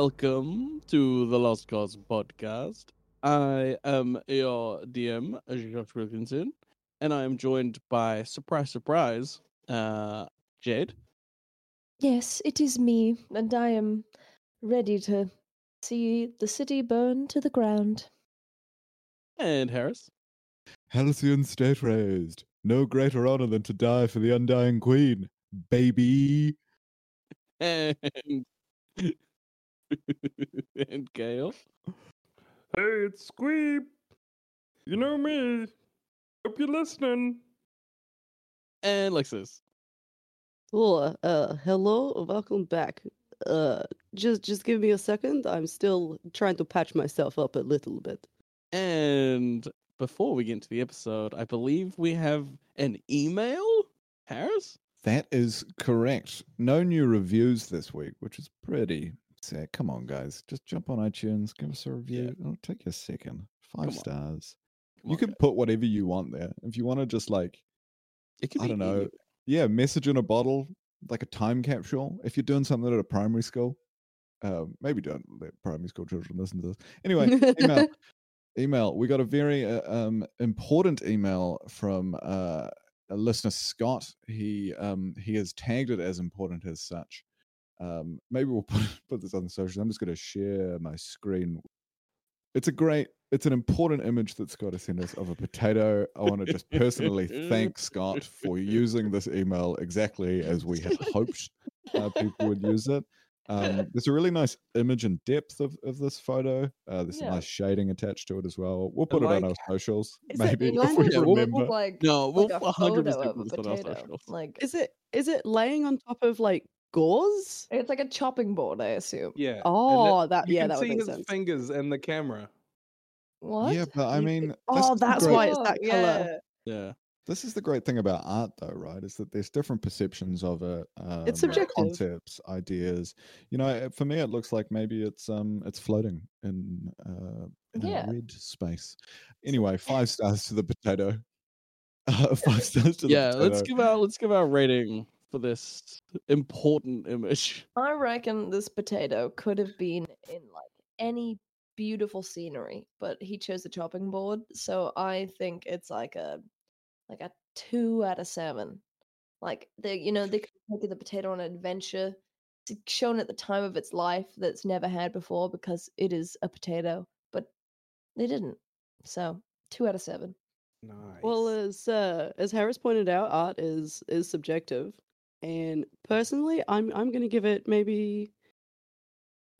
Welcome to the Lost Koz podcast. I am your DM, Josh Wilkinson, and I am joined by surprise, surprise, uh, Jade. Yes, it is me, and I am ready to see the city burn to the ground. And Harris. Halcyon state raised. No greater honor than to die for the undying queen, baby. And and Kael. Hey, it's Squeeb. You know me. Hope you're listening. And Lexis. Cool. Uh, hello, welcome back. Uh, just just give me a second. I'm still trying to patch myself up a little bit. And before we get into the episode, I believe we have an email, Harris. That is correct. No new reviews this week, which is pretty sad. Come on, guys. Just jump on iTunes, give us a review. It'll take you a second. Five Come stars. Come you on, can guys. put whatever you want there. If you want to just like, It could I don't know, yeah, message in a bottle, like a time capsule. If you're doing something at a primary school, uh, maybe don't let primary school children listen to this. Anyway, email. email. We got a very uh, um, important email from uh, a listener, Scott. He um, he has tagged it as important as such. Um, maybe we'll put put this on the socials. I'm just going to share my screen. It's a great, it's an important image that Scott has sent us of a potato. I want to just personally thank Scott for using this email exactly as we had hoped uh, people would use it. Um, there's a really nice image and depth of, of this photo. Uh, there's Yeah. some nice shading attached to it as well. We'll put it on our socials, Is it maybe if kind we of- we'll- remember. like No, we'll like a 100% of put this on our socials. Like Is it is it laying on top of like gauze? it's like a chopping board, I assume. Yeah. Oh, that you yeah, can that would see make his sense. fingers and the camera. What? Yeah, but I mean, Oh, is that's great- why it's that color. Yeah. This is the great thing about art, though, right? Is that there's different perceptions of it. Um, It's subjective. Concepts, ideas. You know, for me, it looks like maybe it's um, it's floating in uh, in Yeah. a red space. Anyway, five stars to the potato. Uh, five stars to the Yeah, potato. let's give out let's give our rating for this important image. I reckon this potato could have been in like any beautiful scenery, but he chose the chopping board, so I think it's like a like a two out of seven. Like they, you know, they could have taken the potato on an adventure, it's shown at the time of its life that's never had before because it is a potato, but they didn't. So two out of seven. Nice. Well, as uh, as Harris pointed out, art is is subjective, and personally, I'm I'm going to give it maybe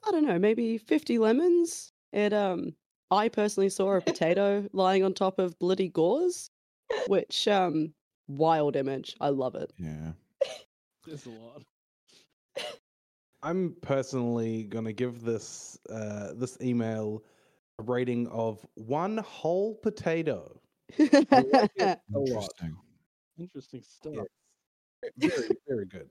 I don't know, maybe fifty lemons. It um, I personally saw a potato lying on top of bloody gauze, which um, wild image. I love it. Yeah. There's a lot. I'm personally gonna give this uh, this email a rating of one whole potato. like it a lot. Interesting. Interesting stuff. Yes. Very, very good.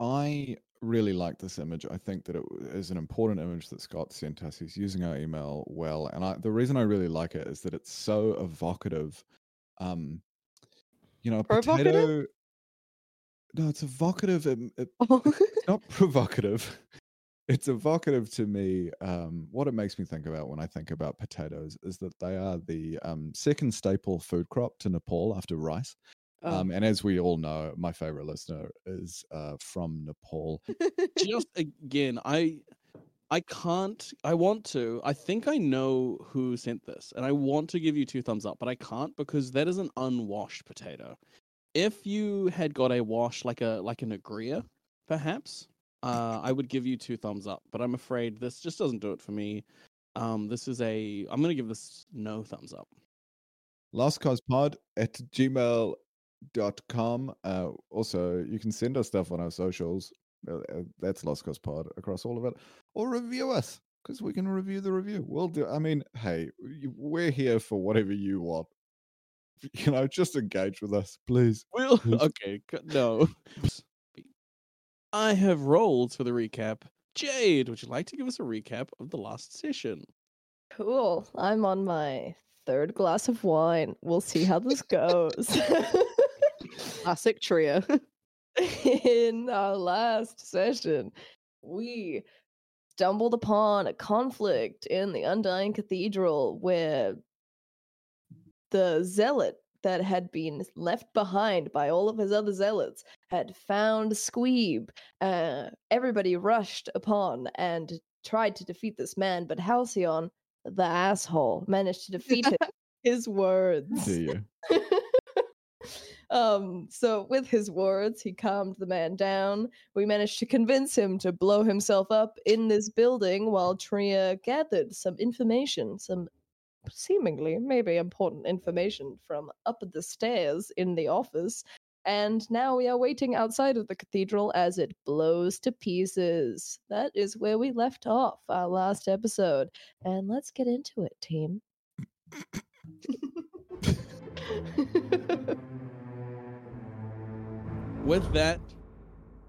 I really like this image. I think that it is an important image that Scott sent us. He's using our email well, and I, the reason I really like it is that it's so evocative. Um, you know, Provocative? potato. No, it's evocative. It, it, Oh. it's not provocative. It's evocative to me. Um, what it makes me think about when I think about potatoes is that they are the um, second staple food crop to Nepal after rice. Oh. Um, and as we all know, my favorite listener is uh, from Nepal. Just again, I I can't I want to. I think I know who sent this, and I want to give you two thumbs up, but I can't because that is an unwashed potato. If you had got a wash like a like a nagria, perhaps, uh, I would give you two thumbs up. But I'm afraid this just doesn't do it for me. Um, this is a I'm gonna give this no thumbs up. lostkozpod at gmail.com. Uh, also, you can send us stuff on our socials. Uh, uh, that's Lost Koz Pod across all of it. Or review us because we can review the review. We'll do. I mean, hey, we're here for whatever you want. You know, just engage with us, please. Will Please. okay, no. I have rolled for the recap. Jade, would you like to give us a recap of the last session? Cool. I'm on my third glass of wine. We'll see how this goes. Classic trio. In our last session, we stumbled upon a conflict in the Undying Cathedral where the zealot that had been left behind by all of his other zealots had found Squeeb. Uh, everybody rushed upon and tried to defeat this man, but Halcyon, the asshole, managed to defeat him. His words. Um, so with his words, he calmed the man down. We managed to convince him to blow himself up in this building while Tria gathered some information, some seemingly maybe important information from up the stairs in the office. And now we are waiting outside of the cathedral as it blows to pieces. That is where we left off our last episode. And let's get into it, team. With that,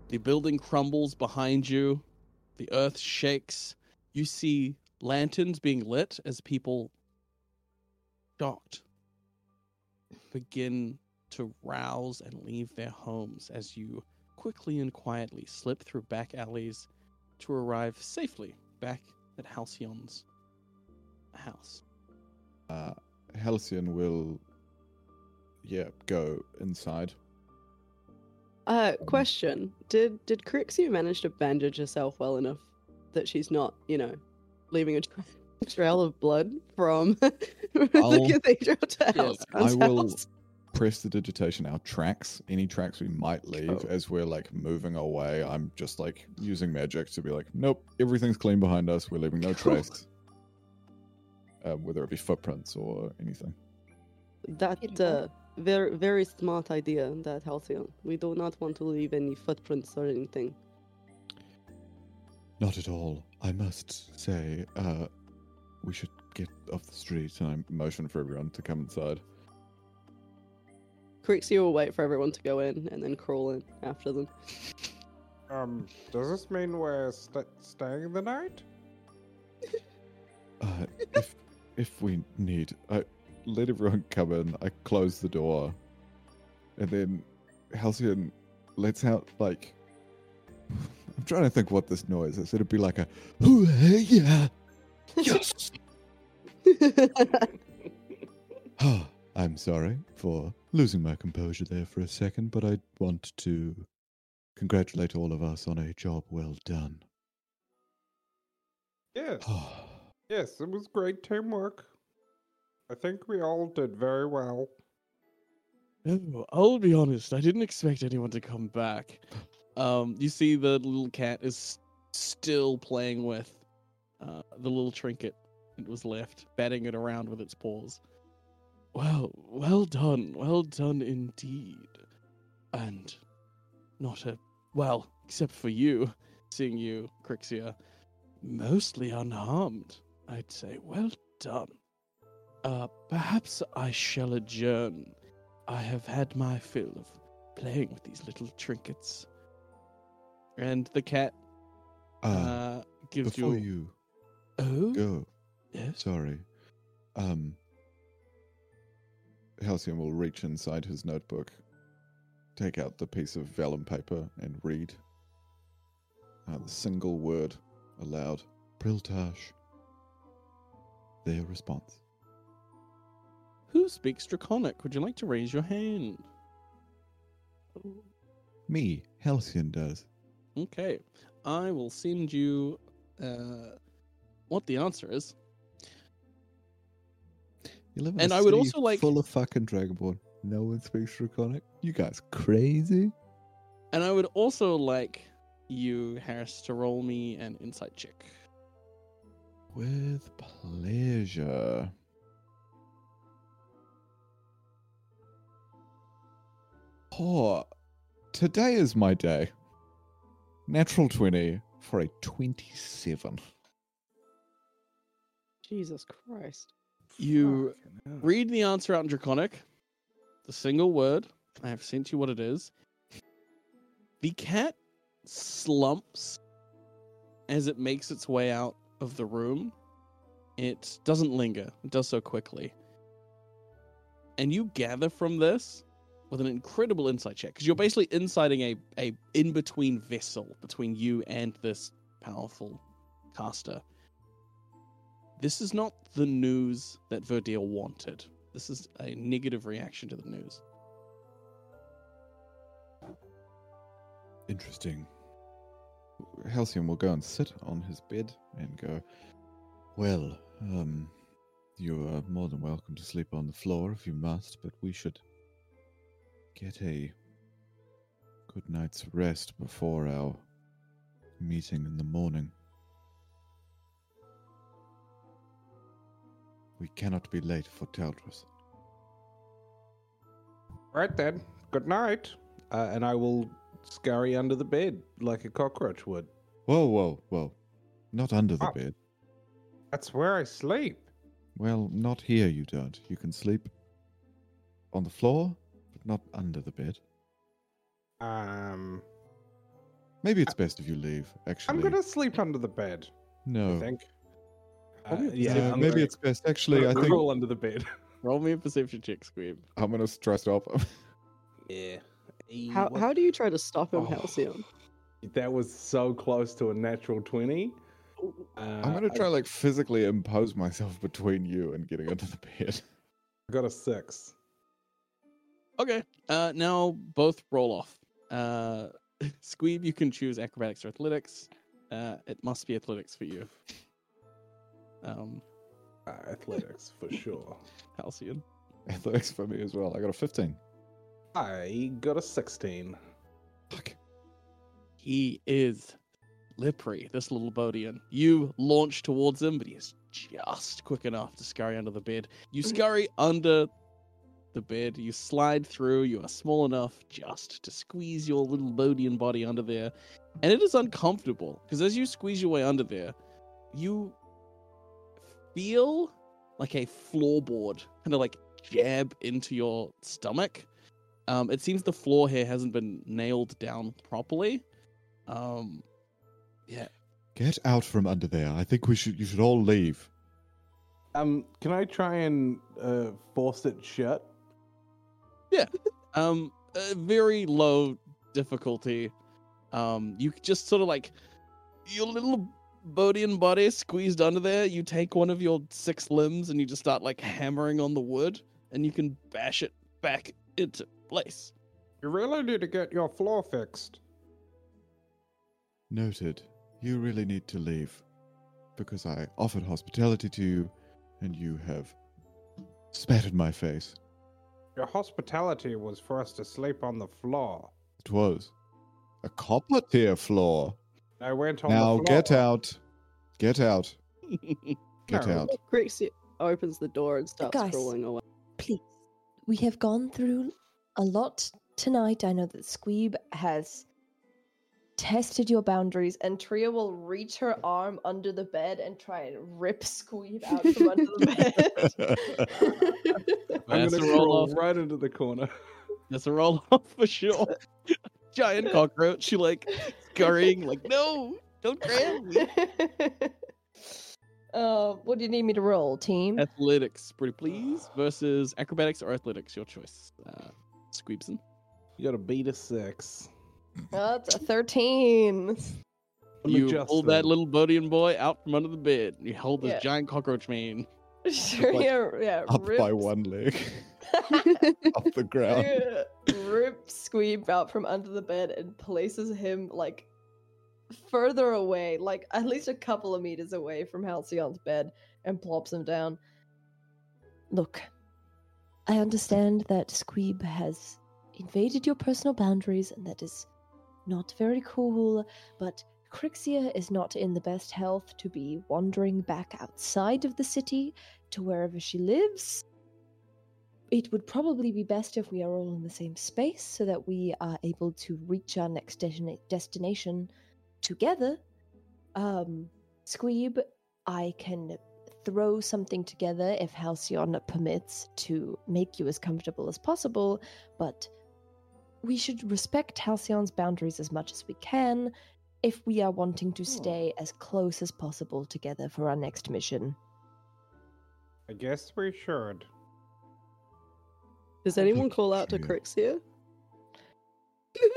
the building crumbles behind you, the earth shakes. You see lanterns being lit as people, shocked, begin to rouse and leave their homes as you quickly and quietly slip through back alleys to arrive safely back at Halcyon's house. Uh, Halcyon will, yeah, go inside. Uh, question: Did did Crixia manage to bandage herself well enough that she's not, you know, leaving a tra- trail of blood from I'll- the cathedral to Yes, Halcyon's I will house? prestidigitation our tracks, any tracks we might leave Oh. as we're like moving away. I'm just like using magic to be like, nope, everything's clean behind us. We're leaving no trace. um, whether it be footprints or anything. That Beautiful. uh, very very smart idea, that Halcyon. We do not want to leave any footprints or anything. Not at all. I must say, uh, we should get off the street, and I motion for everyone to come inside. Crixia will wait for everyone to go in and then crawl in after them. Um, does this mean we're sta staying the night? Uh, if if we need, I let everyone come in. I close the door, and then Halcyon lets out like. I'm trying to think what this noise is. It'd be like a, "Ooh, hey, yeah, yes. Ah, I'm sorry for losing my composure there for a second, but I want to congratulate all of us on a job well done. Yes. Yes, it was great teamwork. I think we all did very well. Oh, I'll be honest. I didn't expect anyone to come back. Um, you see, the little cat is still playing with uh, the little trinket that was left, batting it around with its paws. Well, well done, well done indeed. And not a well, except for you, seeing you, Crixia, mostly unharmed. I'd say, well done. Uh, perhaps I shall adjourn. I have had my fill of playing with these little trinkets. And the cat uh, uh, gives before you. you oh, go, yes. sorry. Um, Halcyon will reach inside his notebook, take out the piece of vellum paper, and read uh, the single word aloud Priltash. Their response. Who speaks Draconic? Would you like to raise your hand? Me, Halcyon does. Okay. I will send you uh, what the answer is. You live in And a I would also like- full of fucking Dragonborn. No one speaks Draconic. You guys crazy? And I would also like you, Harris, to roll me an insight check. With pleasure. Oh, today is my day. Natural 20 for a 27. Jesus Christ. You Fucking read the answer out in Draconic, the single word. I have sent you what it is. The cat slumps as it makes its way out of the room. It doesn't linger, it does so quickly. And you gather from this with an incredible insight check because you're basically inciting a, a in between vessel between you and this powerful caster. This is not the news that Verdeer wanted. This is a negative reaction to the news. Interesting. Halcyon will go and sit on his bed and go, Well, um, you are more than welcome to sleep on the floor if you must, but we should get a good night's rest before our meeting in the morning. We cannot be late for Taldris. Right then. Good night. Uh, and I will scurry under the bed like a cockroach would. Whoa, whoa, whoa. Not under the Oh. bed. That's where I sleep. Well, not here you don't. You can sleep on the floor, not under the bed. Um, Maybe it's best if you leave, actually. I'm gonna sleep under the bed. No. I think. Uh, yeah, Uh, maybe gonna- it's best. Actually, I think crawl under the bed. Roll me a perception check, Squeeb. I'm gonna stress up. yeah. E- How what- how do you try to stop him, Oh. Halcyon? That was so close to a natural twenty. Uh, I'm gonna try like physically impose myself between you and getting under the bed. I got a six. Okay. Uh, now both roll off. Uh, Squeeb, you can choose acrobatics or athletics. Uh, it must be athletics for you. Um, Uh, athletics for sure. Halcyon. Athletics for me as well. I got a 15. I got a sixteen. Fuck. He is slippery, this little Bodian. You launch towards him, but he is just quick enough to scurry under the bed. You scurry under the bed, you slide through, you are small enough just to squeeze your little Bodian body under there. And it is uncomfortable, because as you squeeze your way under there, you feel like a floorboard kind of like jab into your stomach. Um, it seems the floor here hasn't been nailed down properly. Um, yeah, Get out from under there. I think we should. You should all leave. Um, can I try and uh, force it shut? um, uh, very low difficulty. Um, you just sort of like your little Bodian body squeezed under there. You take one of your six limbs and you just start like hammering on the wood, and you can bash it back into place. You really need to get your floor fixed. Noted. You really need to leave. Because I offered hospitality to you, and you have spat in my face. Your hospitality was for us to sleep on the floor. It was a copper tier floor. I went on Now the floor. get out. Get out. Get out. Crixia opens the door and starts Guys. crawling away. Please, we have gone through a lot tonight. I know that Squeeb has tested your boundaries, and Tria will reach her arm under the bed and try and rip Squeeb out from under the bed. I'm That's gonna a roll off. right into the corner. That's a roll off for sure. Giant cockroach, you like scurrying, like, no, don't grab me. uh, what do you need me to roll, team? Athletics, pretty please, versus acrobatics or athletics, your choice. Uh, Squeebson. You got a beat a six. That's a 13. You Adjust pull that them. little Bodian boy out from under the bed. You hold this Yeah. giant cockroach mane. Tria, yeah, Up by rips- one leg. Off the ground. Tria rips Squeeb out from under the bed and places him like further away, like at least a couple of meters away from Halcyon's bed, and plops him down. Look, I understand that Squeeb has invaded your personal boundaries, and that is not very cool, but Crixia is not in the best health to be wandering back outside of the city to wherever she lives. It would probably be best if we are all in the same space so that we are able to reach our next destina- destination together. Um, Squeeb, I can throw something together if Halcyon permits to make you as comfortable as possible, but we should respect Halcyon's boundaries as much as we can if we are wanting to stay as close as possible together for our next mission. I guess we should. Does anyone call out to Sure. Crixia?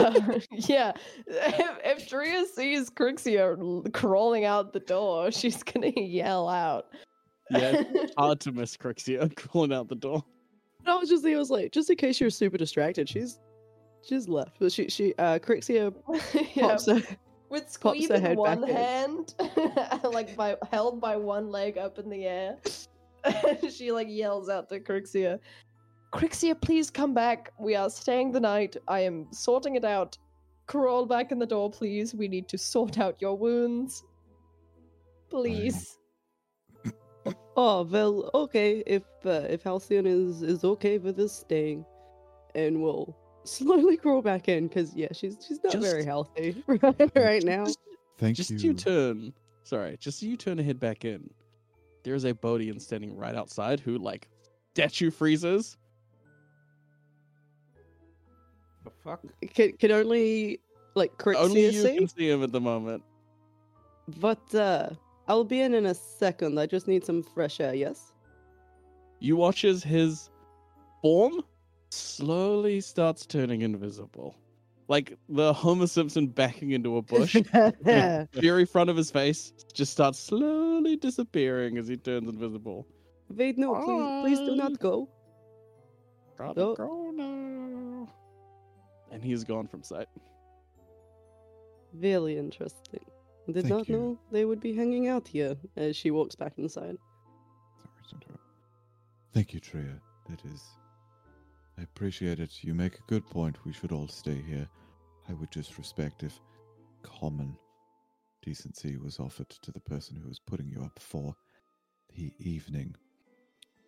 Uh, yeah, if, if Tria sees Crixia crawling out the door, she's gonna yell out. Yeah, hard to miss Crixia crawling out the door. No, I was just I was like, just in case you're super distracted, she's she's left. But she she uh Crixia yeah, pops her with her in head one hand, like by held by one leg up in the air. she like yells out to Crixia, "Crixia, please come back. We are staying the night. I am sorting it out. Crawl back in the door, please. We need to sort out your wounds, please." Oh well, okay. If uh, if Halcyon is is okay with us staying, and we'll slowly crawl back in because yeah, she's she's not very healthy right, right now. Just, Thank just you. you turn. Sorry, just as you turn to head back in. There's a Bodian standing right outside who like statue freezes. The fuck? Can can only like Only Crixia you see, can see him at the moment. but uh, I'll be in in a second. I just need some fresh air. Yes. You watch as his form slowly starts turning invisible. Like the Homer Simpson backing into a bush. very front of his face just starts slowly disappearing as he turns invisible. Wait, no, please, please do not go. Gotta go now. And he's gone from sight. Very interesting. Did Thank not you. know they would be hanging out here. As she walks back inside. Sorry to interrupt. Thank you, Tria. That is. I appreciate it. You make a good point. We should all stay here. I would just respect if common decency was offered to the person who was putting you up for the evening.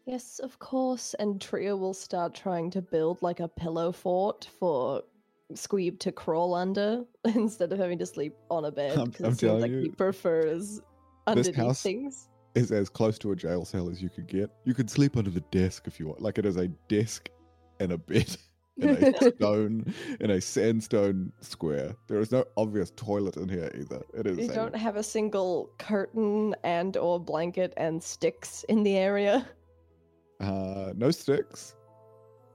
Yes, of course. And Tria will start trying to build like a pillow fort for Squeeb to crawl under instead of having to sleep on a bed. I'm- I'm telling like he you, prefers underneath house- things. Is as close to a jail cell as you could get. You could sleep under the desk if you want. Like it is a desk and a bed in a stone in a sandstone square. There is no obvious toilet in here either. It is You don't have a single curtain and or blanket and sticks in the area. Uh, no sticks.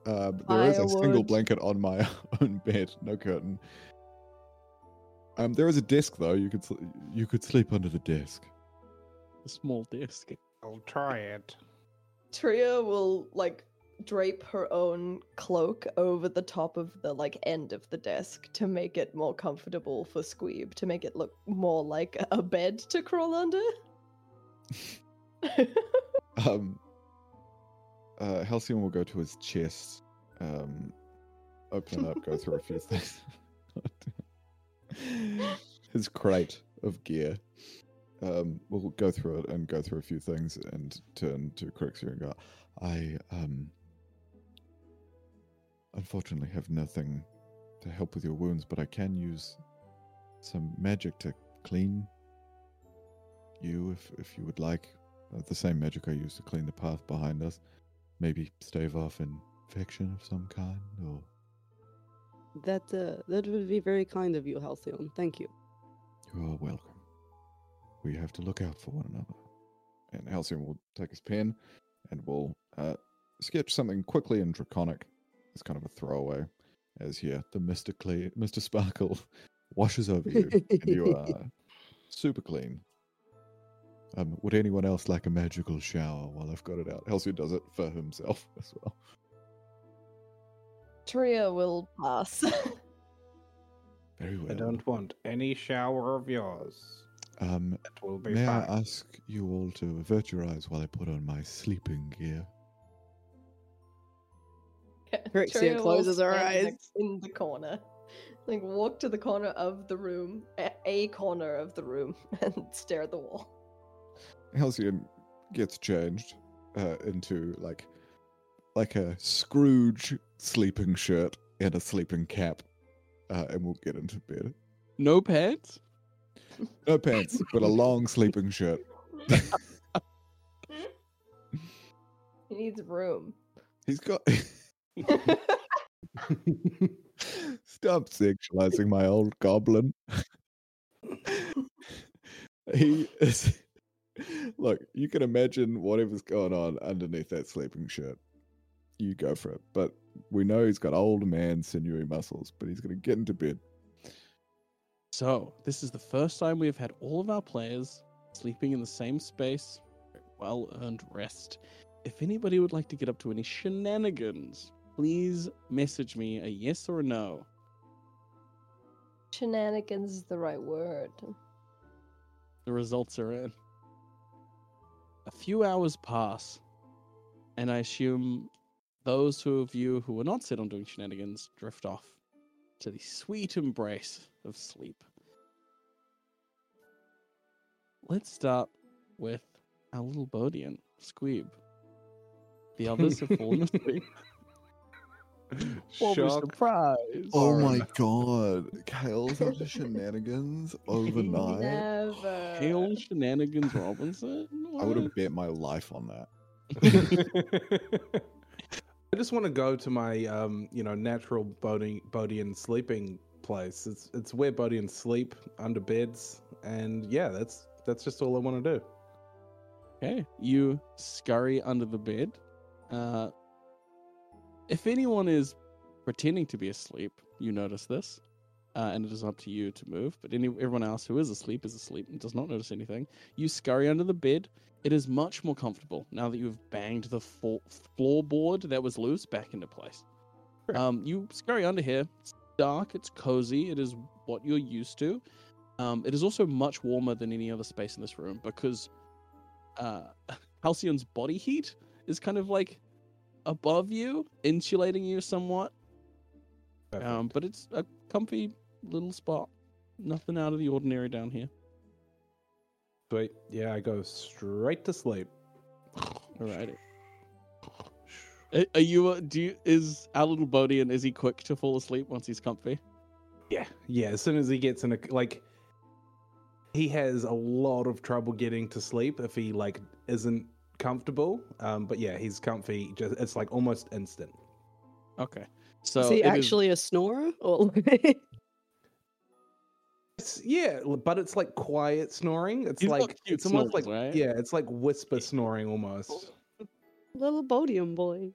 Uh, but there is a single blanket on my own bed, no curtain. Um, there is a desk though. You could sl- you could sleep under the desk. A small desk. I'll try it. Tria will like drape her own cloak over the top of the like end of the desk to make it more comfortable for Squeeb, to make it look more like a bed to crawl under. Um, uh, Halcyon will go to his chest, um, open it up, go through a few things. his crate of gear. Um, we'll go through it and go through a few things and turn to Crixia and go, I, um, unfortunately have nothing to help with your wounds, but I can use some magic to clean you if, if you would like. Uh, the same magic I used to clean the path behind us. Maybe stave off infection of some kind, or That uh, that would be very kind of you, Halcyon. Thank you. you are welcome. We have to look out for one another. And Halcyon will take his pen and will uh, sketch something quickly and draconic as kind of a throwaway. As here, the Mister Cle- Mister Sparkle washes over you, and you are super clean. Um, would anyone else like a magical shower while I've got it out? Halcyon does it for himself as well. Tria will pass. Very well. I don't want any shower of yours. Um, It will be may I ask you all to avert your eyes while I put on my sleeping gear? Crixia Tria closes her stand the- eyes. in the corner. Like walk to the corner of the room, a, a corner of the room, and stare at the wall. Halcyon gets changed uh, into like like a Scrooge sleeping shirt and a sleeping cap, uh, and we'll get into bed. No pants? No pants, but a long sleeping shirt. He needs room. He's got. Stop sexualizing my old goblin. he is. Look, you can imagine whatever's going on underneath that sleeping shirt. You go for it. But We know he's got old man sinewy muscles, but he's gonna get into bed. So, this is the first time we have had all of our players sleeping in the same space. Well earned rest. If anybody would like to get up to any shenanigans, please message me a yes or a no. Shenanigans is the right word. The results are in. A few hours pass, and I assume those who of you who were not set on doing shenanigans drift off to the sweet embrace of sleep. Let's start with our little Bodian, Squeeb. The others have fallen asleep. What a Shock. surprise! Oh my god, Kael's up to shenanigans overnight. Never. Kael Shenanigans Robinson? I would have bet my life on that. I just want to go to my, um, you know, natural Bodian, Bodian sleeping place. It's it's where Bodians sleep under beds, and yeah, that's that's just all I want to do. Okay, you scurry under the bed. Uh, if anyone is pretending to be asleep, you notice this, uh, and it is up to you to move. But any everyone else who is asleep is asleep and does not notice anything. You scurry under the bed. It is much more comfortable now that you've banged the fo- floorboard that was loose back into place. Sure. Um, you scurry under here. It's dark. It's cozy. It is what you're used to. Um, it is also much warmer than any other space in this room because uh, Halcyon's body heat is kind of like above you, insulating you somewhat. Um, but it's a comfy little spot. Nothing out of the ordinary down here. Sweet. Yeah, I go straight to sleep. Alrighty. Are you? Uh, do you, is our little Bodian? Is he quick to fall asleep once he's comfy? Yeah, yeah. As soon as he gets in a like, he has a lot of trouble getting to sleep if he like isn't comfortable. Um, but yeah, he's comfy. Just it's like almost instant. Okay. So is he it is- actually a snorer? Or It's, yeah, but it's like quiet snoring. It's He's like cute it's almost snores, like right? yeah, it's like whisper snoring almost. little Bodian boy?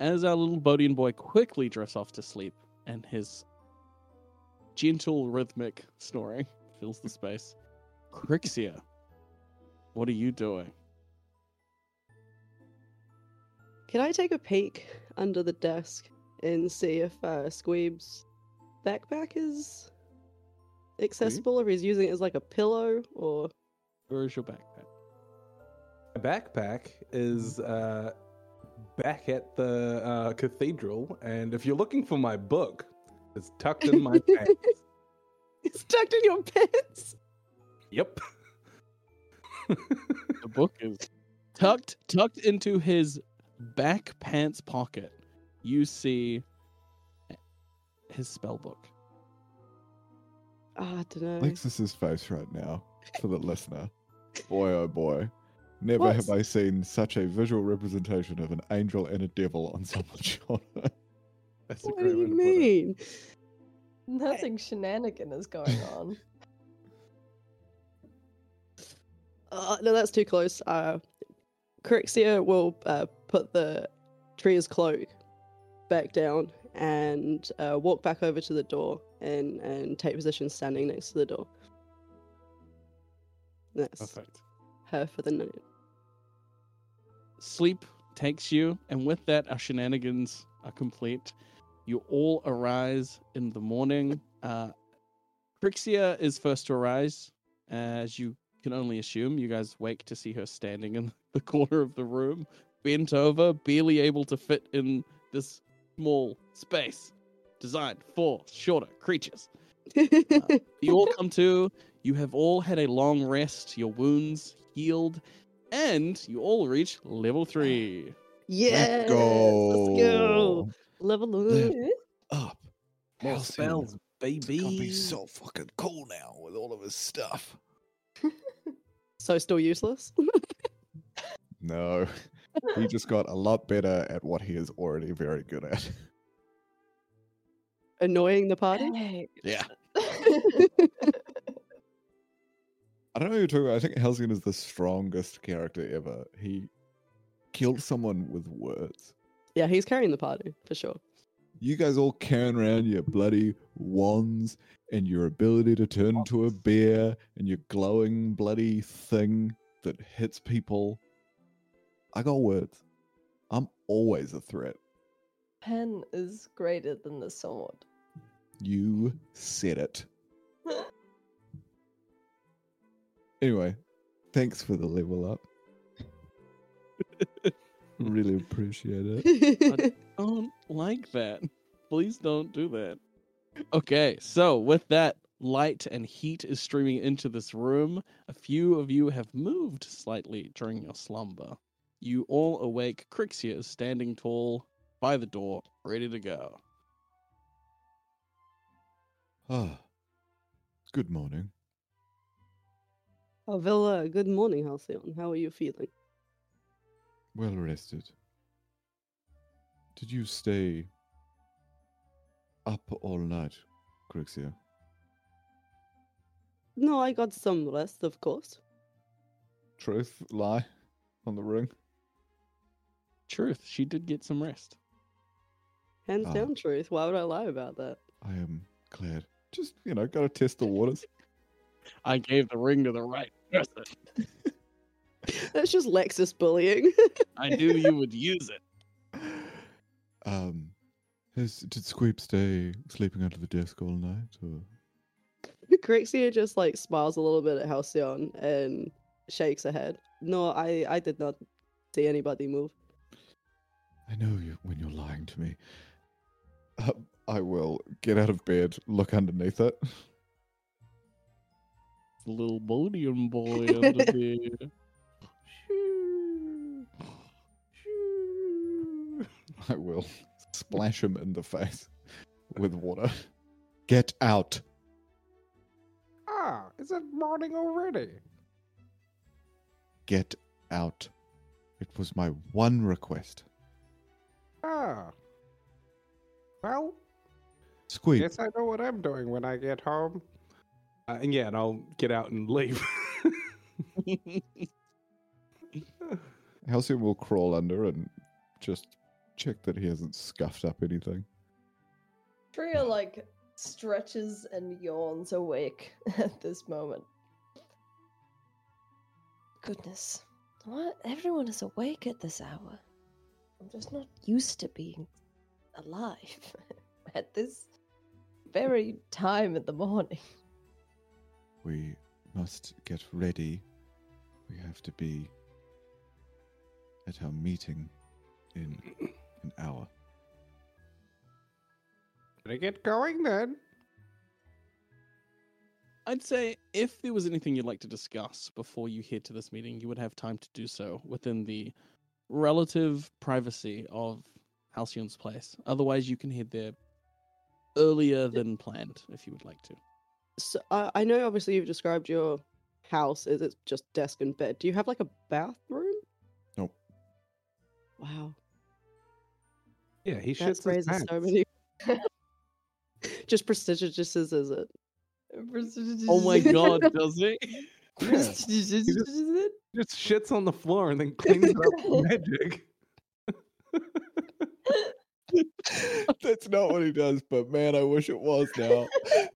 as our little Bodian boy quickly drifts off to sleep, and his gentle rhythmic snoring fills the space. Crixia, what are you doing? Can I take a peek under the desk and see if uh, Squeeb's backpack is accessible, or he's using it as like a pillow, or Where is your backpack? My backpack is uh, back at the uh, cathedral, and if you're looking for my book, it's tucked in my pants. it's tucked in your pants. Yep. The book is tucked tucked into his back pants pocket. You see his spell book. Ah, I don't know. Lexis's face right now for the listener. Boy, oh boy. Never have I seen such a visual representation of an angel and a devil on someone's shoulder. That's What great do you to put it. mean? Nothing shenanigan is going on. Uh, no, that's too close. Uh, Crixia will uh, put the Tria's cloak back down and uh, walk back over to the door and, and take position standing next to the door. That's Perfect. her for the night. Sleep takes you, and with that, our shenanigans are complete. You all arise in the morning. Uh, Crixia is first to arise, as you can only assume. You guys wake to see her standing in the corner of the room, bent over, barely able to fit in this small space designed for shorter creatures. You all come to. You have all had a long rest. Your wounds healed, and you all reach level three. Yeah, Let's go. Let's go! Level up. Up. More Halcyon. spells, baby. It's gonna be so fucking cool now with all of his stuff. So still useless? No. He just got a lot better at what he is already very good at. Annoying the party? Hey. Yeah. I don't know who you're talking about. I think Halcyon is the strongest character ever. He killed someone with words. Yeah, he's carrying the party for sure. You guys all carrying around your bloody wands and your ability to turn into a bear and your glowing bloody thing that hits people. I got words. I'm always a threat. Pen is greater than the sword. You said it. Anyway, thanks for the level up. really appreciate it. I don't like that. Please don't do that. Okay, so with that, light and heat is streaming into this room. A few of you have moved slightly during your slumber. You all awake. Crixia is standing tall by the door, ready to go. Ah, good morning. oh, Villa, good morning, Halcyon. How are you feeling? Well rested. Did you stay up all night, Crixia? No, I got some rest, of course. Truth, lie on the ring? Truth, she did get some rest. Hands Ah. down truth. Why would I lie about that? I am glad. Just, you know, gotta test the waters. I gave the ring to the right person. That's just Lexis bullying. I knew you would use it. Um, has, did Squeeb stay sleeping under the desk all night? Or? Crixia just like smiles a little bit at Halcyon and shakes her head. No, I I did not see anybody move. I know you when you're lying to me. Uh, I will get out of bed, look underneath it. The little Bodian boy under there. I will splash him in the face with water. Get out. Ah, is it morning already? Get out. It was my one request. Ah. Well, Squeak, guess I know what I'm doing when I get home. Uh, and yeah, and I'll get out and leave. Halcyon will crawl under and just check that he hasn't scuffed up anything. Tria like stretches and yawns awake at this moment. Goodness, what? Everyone is awake at this hour. I'm just not used to being alive at this very time in the morning. We must get ready. We have to be at our meeting in an hour. Better get going then. I'd say if there was anything you'd like to discuss before you head to this meeting, you would have time to do so within the relative privacy of Halcyon's place. Otherwise, you can head there earlier than planned if you would like to. So I I know obviously you've described your house as it's just desk and bed. Do you have like a bathroom? Nope. Wow, Yeah, he that shits his raises so many. just prestigious, is it? Oh my god, does it? Just shits on the floor and then cleans it up with magic. That's not what he does, but man, I wish it was now.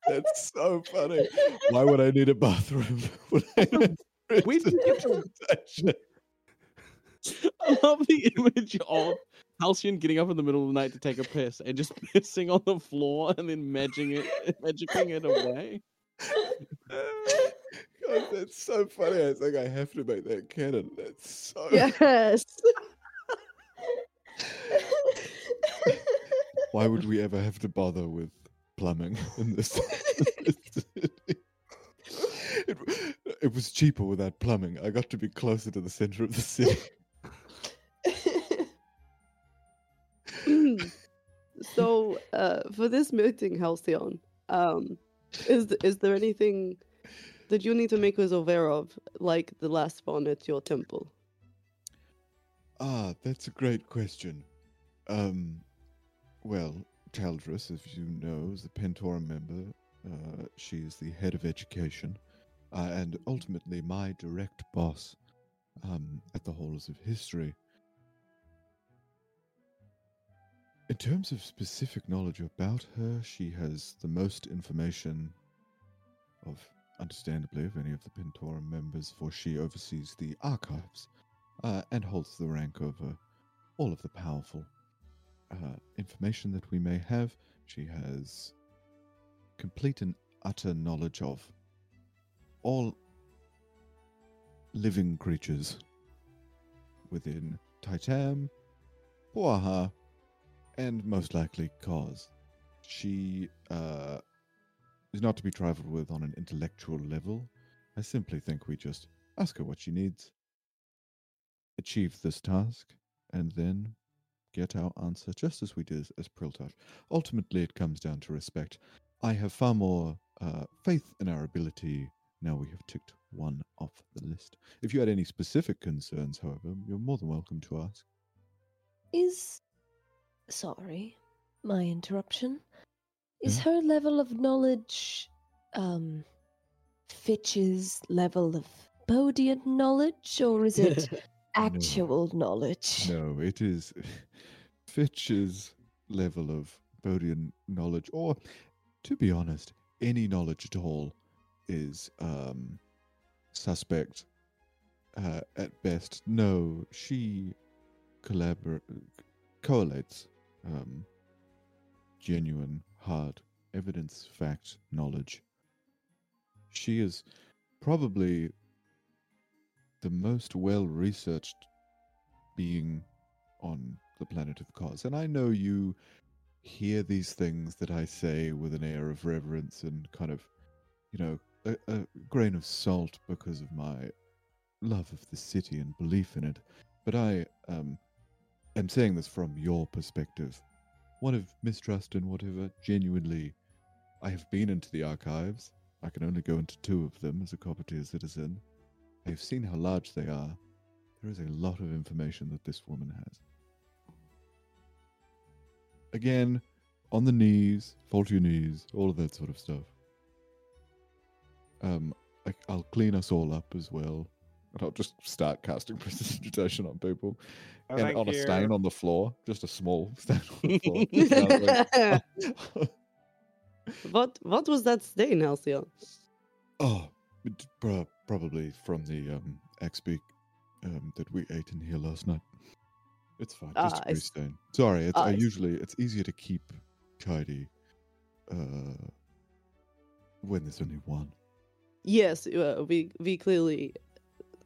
That's so funny. Why would I need a bathroom? when I have We can get the- representation? I love the image of Halcyon getting up in the middle of the night to take a piss and just pissing on the floor and then magicking it, magicking it away. God, that's so funny. I think I have to make that canon. That's so. Yes. Why would we ever have to bother with plumbing in this? it, it was cheaper without plumbing. I got to be closer to the center of the city. so uh, for this meeting, Halcyon, um, is th- is there anything that you need to make us aware of, like the last one at your temple? Ah, that's a great question. Um, well, Taldris, as you know, is the Pentorum member. Uh, she is the head of education, uh, and ultimately my direct boss um, at the Halls of History. In terms of specific knowledge about her, she has the most information of, understandably, of any of the Pentorum members, for she oversees the archives uh, and holds the rank over all of the powerful uh, information that we may have. She has complete and utter knowledge of all living creatures within Titan, Puaha, and most likely Koz. She uh, is not to be trifled with on an intellectual level. I simply think we just ask her what she needs, achieve this task, and then get our answer just as we did as Priltosh. Ultimately, it comes down to respect. I have far more uh, faith in our ability now we have ticked one off the list. If you had any specific concerns, however, you're more than welcome to ask. Is. Sorry, my interruption. Is Yeah? her level of knowledge. um. Fitch's level of Bodian knowledge, or is it actual knowledge? No, it is Fitch's level of Bodian knowledge, or to be honest, any knowledge at all is um, suspect uh, at best. No, she collabor- collates um, genuine, hard evidence, fact, knowledge. She is probably the most well researched being on the planet of Koz. And I know you hear these things that I say with an air of reverence and kind of, you know, a, a grain of salt because of my love of the city and belief in it. But I um, am saying this from your perspective. One of mistrust and whatever, genuinely, I have been into the archives. I can only go into two of them as a Coppertier citizen. I've seen how large they are. There is a lot of information that this woman has. Again, on the knees, fall to your knees, all of that sort of stuff. Um, I, I'll clean us all up as well. And I'll just start casting prestidigitation on people. Oh, and thank on a stain on the floor, just a small stain on the floor. It sounds like- what what was that stain, Halcyon? Oh, pro- probably from the um, XP um, that we ate in here last night. It's fine, just Ah, a I grease stain. Sorry, it's, Ah, I I s- usually it's easier to keep tidy uh, when there's only one. Yes, uh, we we clearly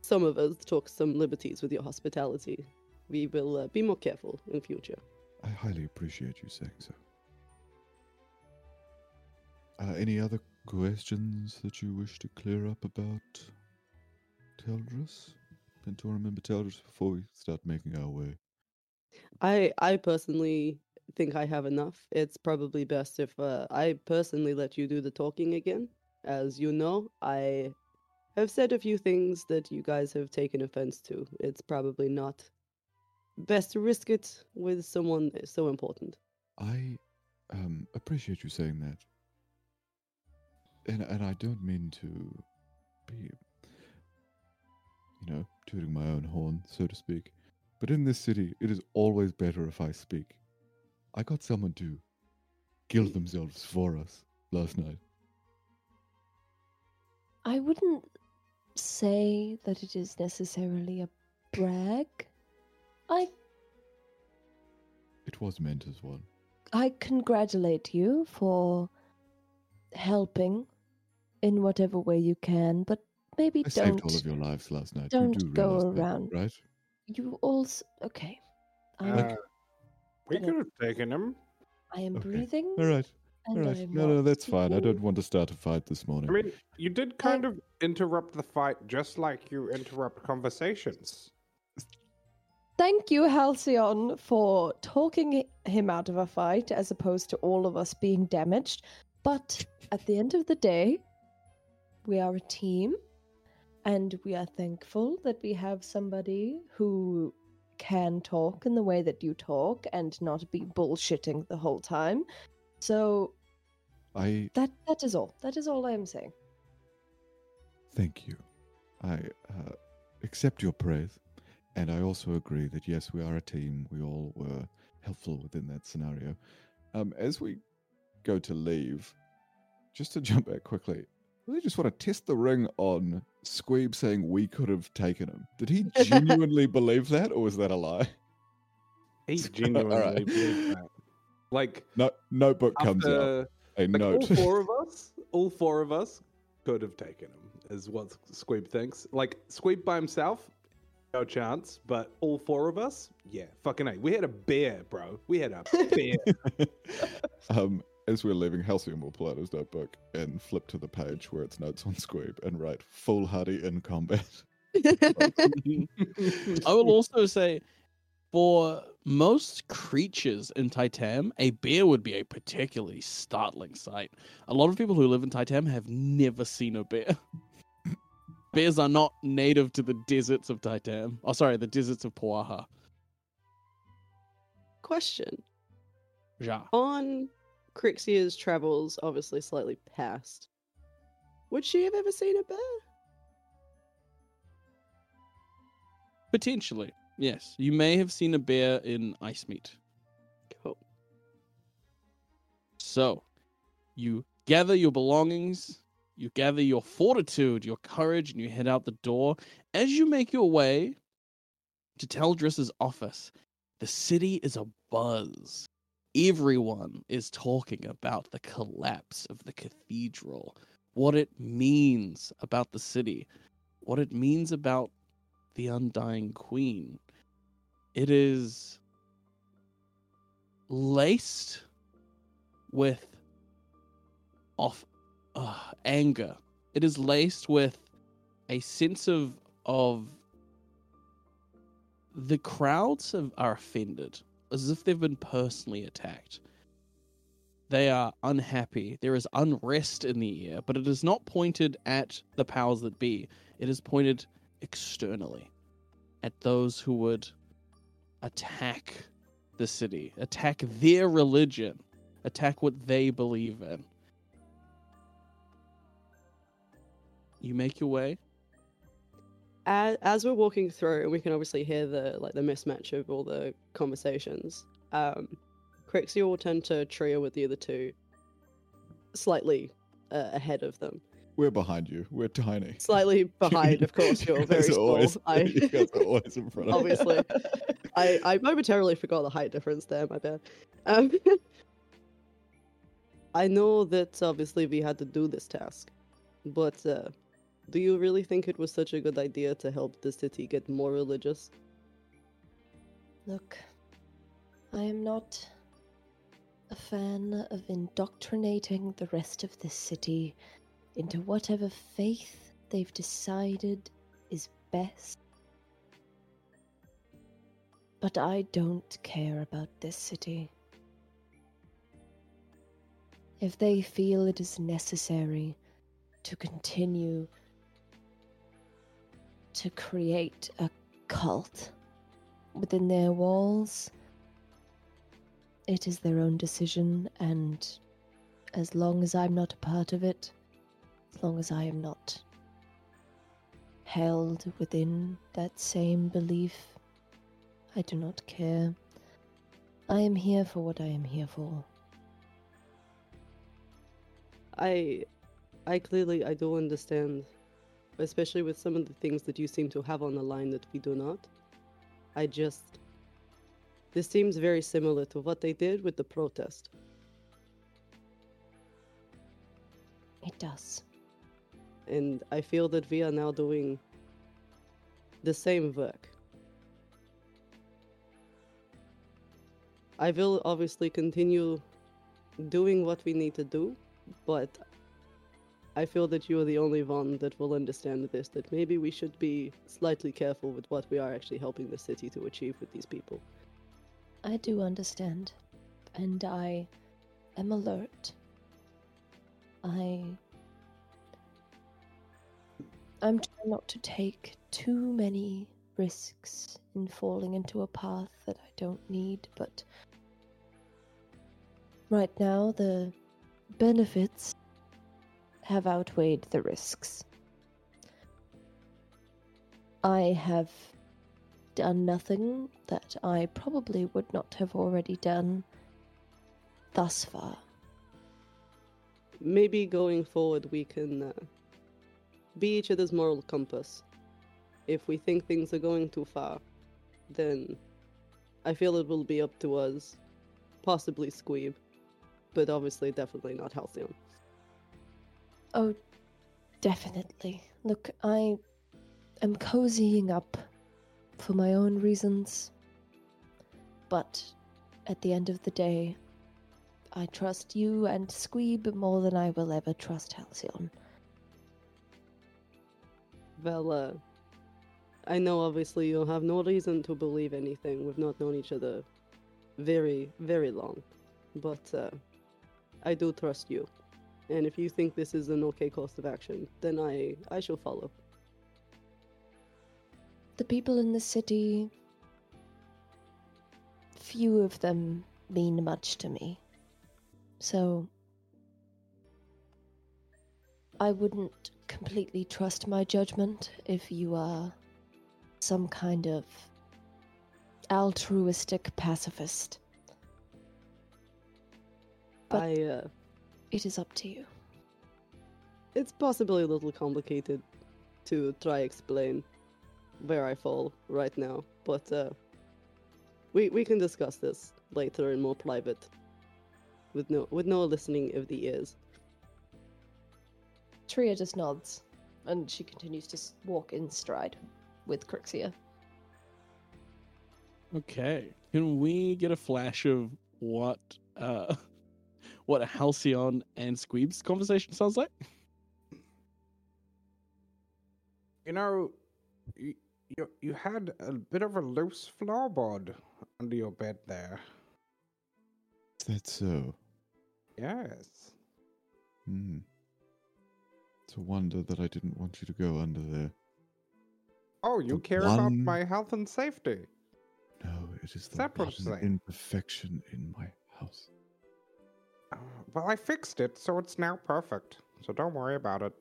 some of us took some liberties with your hospitality. We will uh, be more careful in future. I highly appreciate you saying so. Uh, any other questions that you wish to clear up about Teldris? Pentorum member Teldris before we start making our way. I I personally think I have enough. It's probably best if uh, I personally let you do the talking again. As you know, I have said a few things that you guys have taken offense to. It's probably not best to risk it with someone so important. I um, appreciate you saying that. And, and I don't mean to be, you know, tooting my own horn, so to speak. But in this city, it is always better if I speak. I got someone to kill themselves for us last night. I wouldn't say that it is necessarily a brag. I It was meant as one. I congratulate you for helping in whatever way you can, but maybe I don't saved all of your lives last night. don't do go realize that, around right? you also okay. I'm, Uh, we could have taken him. I am okay. breathing. All right, and all right. No, no, that's fine. I don't want to start a fight this morning. I mean, you did kind of interrupt the fight just like you interrupt conversations. Thank you, Halcyon, for talking him out of a fight as opposed to all of us being damaged. But at the end of the day, we are a team, and we are thankful that we have somebody who can talk in the way that you talk and not be bullshitting the whole time. So I that that is all. That is all I am saying. Thank you. I uh, accept your praise, and I also agree that yes, we are a team. We all were helpful within that scenario. Um, as we go to leave, just to jump back quickly, I really just want to test the ring on Squeeb saying we could have taken him. Did he genuinely believe that, or was that a lie? He Alright. genuinely believed that. Like No, notebook comes out. After A like, all four of us, all four of us could have taken him, is what Squeeb thinks. Like Squeeb by himself, no chance. But all four of us, yeah, fucking a. We had a bear, bro. We had a bear. um, as we're leaving, Halcyon will pull out his notebook and flip to the page where it's notes on Squeeb and write foolhardy in combat. I will also say, for most creatures in Titan, a bear would be a particularly startling sight. A lot of people who live in Titan have never seen a bear. Bears are not native to the deserts of Titan. Oh, sorry, the deserts of Poaha. Question. Ja. On Crixia's travels, obviously slightly past, would she have ever seen a bear? Potentially, yes. You may have seen a bear in Ice Meat. Cool. So, you gather your belongings, you gather your fortitude, your courage, and you head out the door. As you make your way to Teldris's office, the city is a buzz. Everyone is talking about the collapse of the cathedral, what it means about the city, what it means about the undying queen. It is laced with off uh, anger. It is laced with a sense of of the crowds have, are offended, as if they've been personally attacked. They are unhappy. There is unrest in the air, but it is not pointed at the powers that be. It is pointed externally at those who would attack the city, attack their religion, attack what they believe in. You make your way. as, as we're walking through, and we can obviously hear the like the mismatch of all the conversations. Um, will turn to Tria with the other two, slightly uh, ahead of them, We're behind you. We're tiny. slightly behind. Of course, You you're very small. always- I you guys are always in front of obviously, I I momentarily forgot the height difference there. My bad. Um, I know that obviously we had to do this task, but uh, do you really think it was such a good idea to help the city get more religious? Look, I am not a fan of indoctrinating the rest of the city into whatever faith they've decided is best. But I don't care about this city. If they feel it is necessary to continue to create a cult within their walls, it is their own decision, and as long as I'm not a part of it, as long as I am not held within that same belief, I do not care. I am here for what I am here for. I I clearly I do understand, especially with some of the things that you seem to have on the line that we do not. I just this seems very similar to what they did with the protest. It does. And I feel that we are now doing the same work. I will obviously continue doing what we need to do, but I feel that you are the only one that will understand this, that maybe we should be slightly careful with what we are actually helping the city to achieve with these people. I do understand, and I am alert. I. I'm trying not to take too many risks in falling into a path that I don't need, but. Right now, the benefits have outweighed the risks. I have done nothing that I probably would not have already done thus far. Maybe going forward we can uh, be each other's moral compass. If we think things are going too far, then I feel it will be up to us, possibly Squeeb, but obviously definitely not Halcyon. Oh, definitely. Look, I am cozying up for my own reasons. But at the end of the day, I trust you and Squeeb more than I will ever trust Halcyon. Uh, I know obviously you have no reason to believe anything. We've not known each other very, very long. But uh, I do trust you. And if you think this is an okay course of action, then I, I shall follow. The people in the city, few of them mean much to me. So, I wouldn't completely trust my judgment if you are some kind of altruistic pacifist. But- I, uh, It is up to you. it's possibly a little complicated to try explain where I fall right now, but uh, we we can discuss this later in more private, with no with no listening of the ears. Tria just nods, and she continues to walk in stride with Crixia. Okay. Can we get a flash of what uh what a Halcyon and Squeeb's conversation sounds like? You know, you, you you had a bit of a loose floorboard under your bed there. Is that so? Yes. Hmm. It's a wonder that I didn't want you to go under there. Oh, you The care about my health and safety. No, it is the that what you're one imperfection in my house. Uh, well, I fixed it, so it's now perfect. So don't worry about it.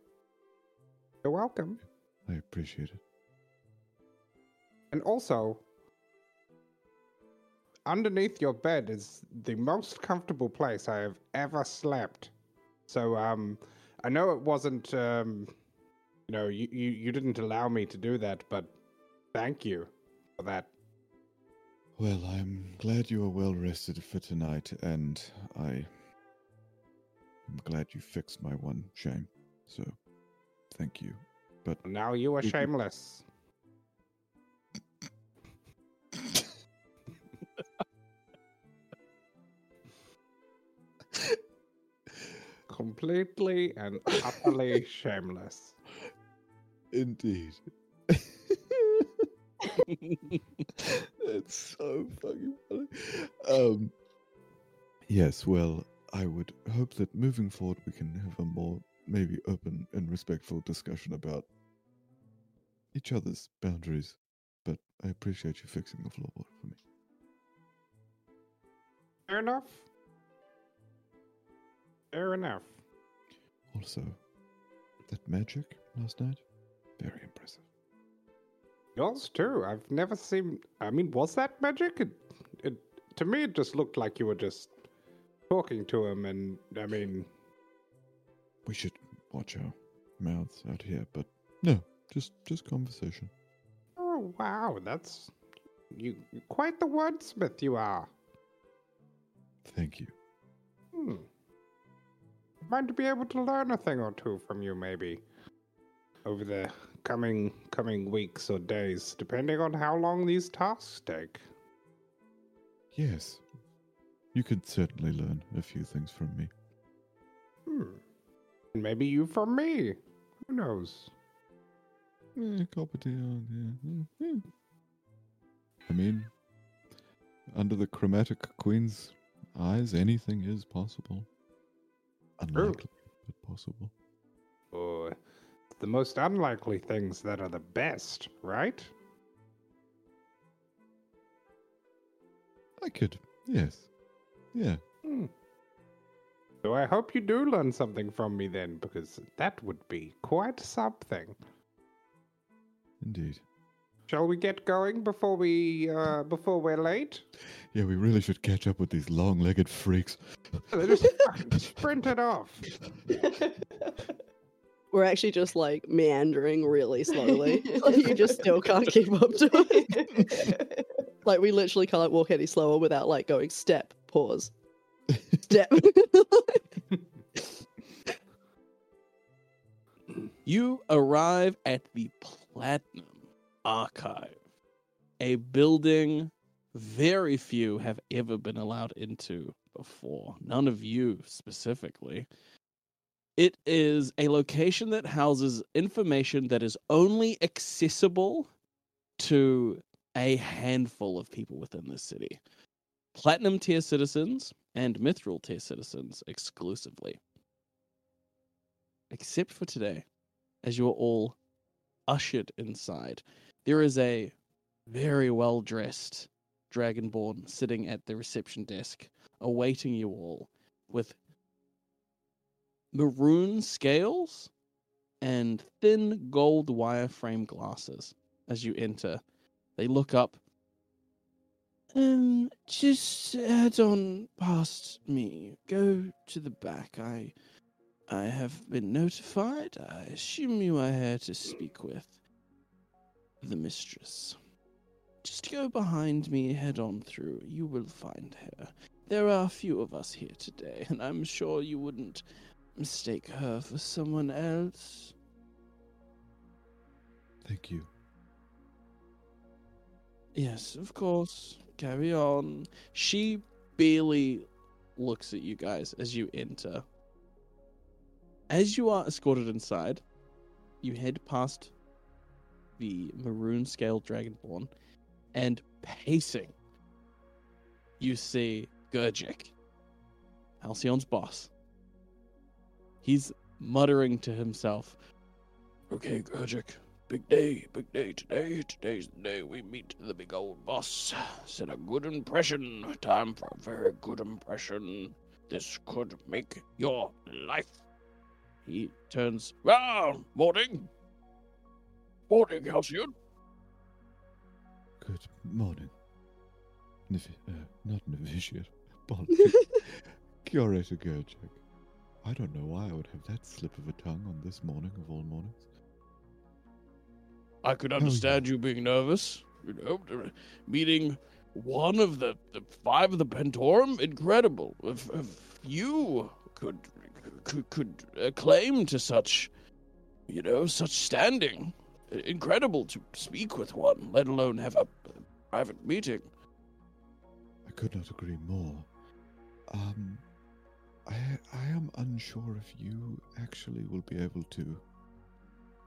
You're welcome. I appreciate it. And also, underneath your bed is the most comfortable place I have ever slept. So, um, I know it wasn't, um, you know, you, you, you didn't allow me to do that, but thank you for that. Well, I'm glad you are well rested for tonight, and I am glad you fixed my one shame. So, thank you. But Now you are shameless. Completely and utterly shameless. indeed, it's so fucking funny. Um, yes, well, I would hope that moving forward we can have a more maybe open and respectful discussion about each other's boundaries. But I appreciate you fixing the floorboard for me. Fair enough. Fair enough. Also, that magic last night, very impressive. Yours too. I've never seen. I mean, was that magic? It, it to me, it just looked like you were just talking to him, and I mean, We should watch our mouths out here, but no, just just conversation. oh wow, that's you. Quite the wordsmith you are. Thank you. Hmm. Might be able to learn a thing or two from you, maybe, over the coming coming weeks or days, depending on how long these tasks take. Yes, you could certainly learn a few things from me. Hmm. And maybe you from me. Who knows? Oh, yeah, mm, yeah. I mean, under the chromatic queen's eyes, anything is possible. Unlikely, but possible. Oh, the most unlikely things that are the best, right? I could, yes, yeah. Hmm. So I hope you do learn something from me then, because that would be quite something. Indeed. Shall we get going before we uh, before we're late? Yeah, we really should catch up with these long-legged freaks. They just fucking sprinted off. We're actually just like meandering really slowly. like, you just still can't keep up to it. like we literally can't walk any slower without like going step, pause, step. You arrive at the Platinum Archive, a building very few have ever been allowed into before. None of you specifically. It is a location that houses information that is only accessible to a handful of people within the city platinum tier citizens and mithril tier citizens exclusively. Except for today, as you are all ushered inside, there is a very well dressed dragonborn sitting at the reception desk, awaiting you all with maroon scales and thin gold wireframe glasses as you enter. They look up. Um, just head on past me. Go to the back. I I have been notified. I assume you are here to speak with the mistress. Just go behind me, head on through. You will find her. There are a few of us here today, and I'm sure you wouldn't mistake her for someone else. Thank you. Yes, of course. Carry on. She barely looks at you guys as you enter. As you are escorted inside, you head past the maroon scaled dragonborn, and pacing, you see Gurjik, Halcyon's boss. He's muttering to himself, Okay, Gurjik, big day, big day today. Today's the day we meet the big old boss. Set a good impression. Time for a very good impression. This could make your life. He turns, Ah, morning. Morning, Halcyon. Good morning. Uh, not novitiate. Apologies. Curator Gurjek. I don't know why I would have that slip of a tongue on this morning of all mornings. I could yeah. understand you being nervous. You know, uh, meeting one of the, the five of the Pentorum, incredible. If, if you could could could claim to such, you know, such standing, incredible to speak with one, let alone have a, a private meeting. I could not agree more. Um, I I am unsure if you actually will be able to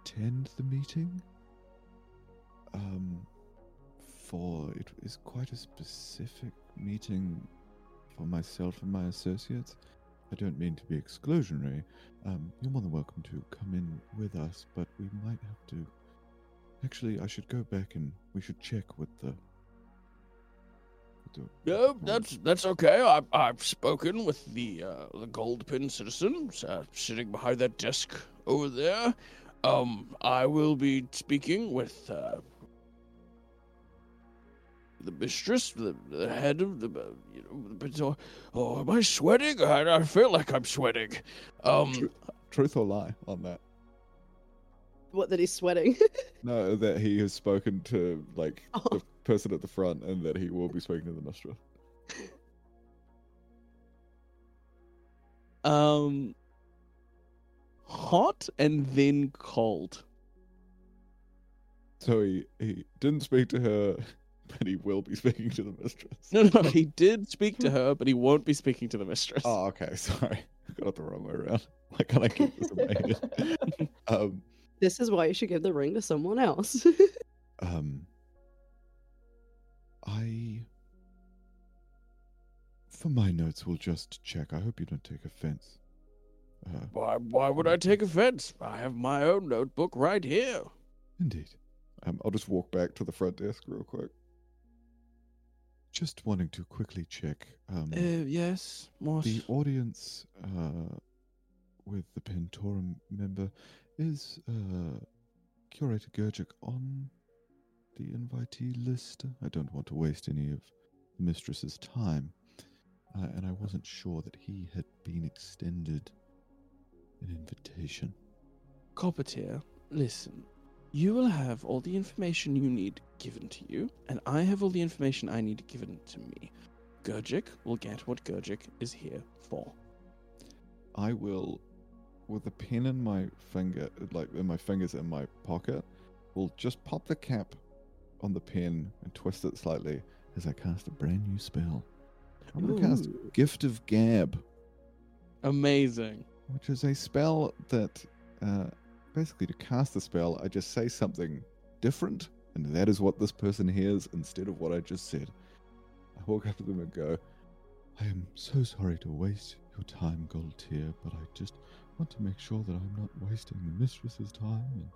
attend the meeting. Um, for it is quite a specific meeting for myself and my associates. I don't mean to be exclusionary. Um, you're more than welcome to come in with us, but we might have to. Actually, I should go back and we should check with the. With the No, that's that's okay. I, I've spoken with the uh, the Goldpin citizens uh, sitting behind that desk over there. Um, I will be speaking with uh, the mistress, the, the head of the, uh, you know, the Pentor- Oh, am I sweating? I, I feel like I'm sweating. Um, Tru- Truth or lie on that? what that he's sweating. No, that he has spoken to like Oh. the person at the front, and that he will be speaking to the mistress. um, hot and then cold. So he he didn't speak to her, but he will be speaking to the mistress. No, no, he did speak to her, but he won't be speaking to the mistress. Oh, okay. Sorry, got it the wrong way around. Why can't I keep this in my head? um, this is why you should give the ring to someone else. um, I, for my notes, we'll just check. I hope you don't take offense. Uh, Why, why would I take offense? I have my own notebook right here. Indeed. Um, I'll just walk back to the front desk real quick. Just wanting to quickly check. Um, Uh, yes, what? the audience uh, with the Pentorum member is uh, Curator Gurjik on the invitee list. I don't want to waste any of the mistress's time. Uh, and I wasn't sure that he had been extended an invitation. Coppertier, listen. You will have all the information you need given to you, and I have all the information I need given to me. Gurgic will get what Gurgic is here for. I will, with a pen in my finger, like in my fingers in my pocket, will just pop the cap on the pen and twist it slightly as I cast a brand new spell. I'm going to cast Gift of Gab, Amazing. which is a spell that, uh, basically, to cast the spell, I just say something different, and that is what this person hears instead of what I just said. I walk up to them and go, I am so sorry to waste your time, Goldtier, but I just want to make sure that I'm not wasting the mistress's time, and,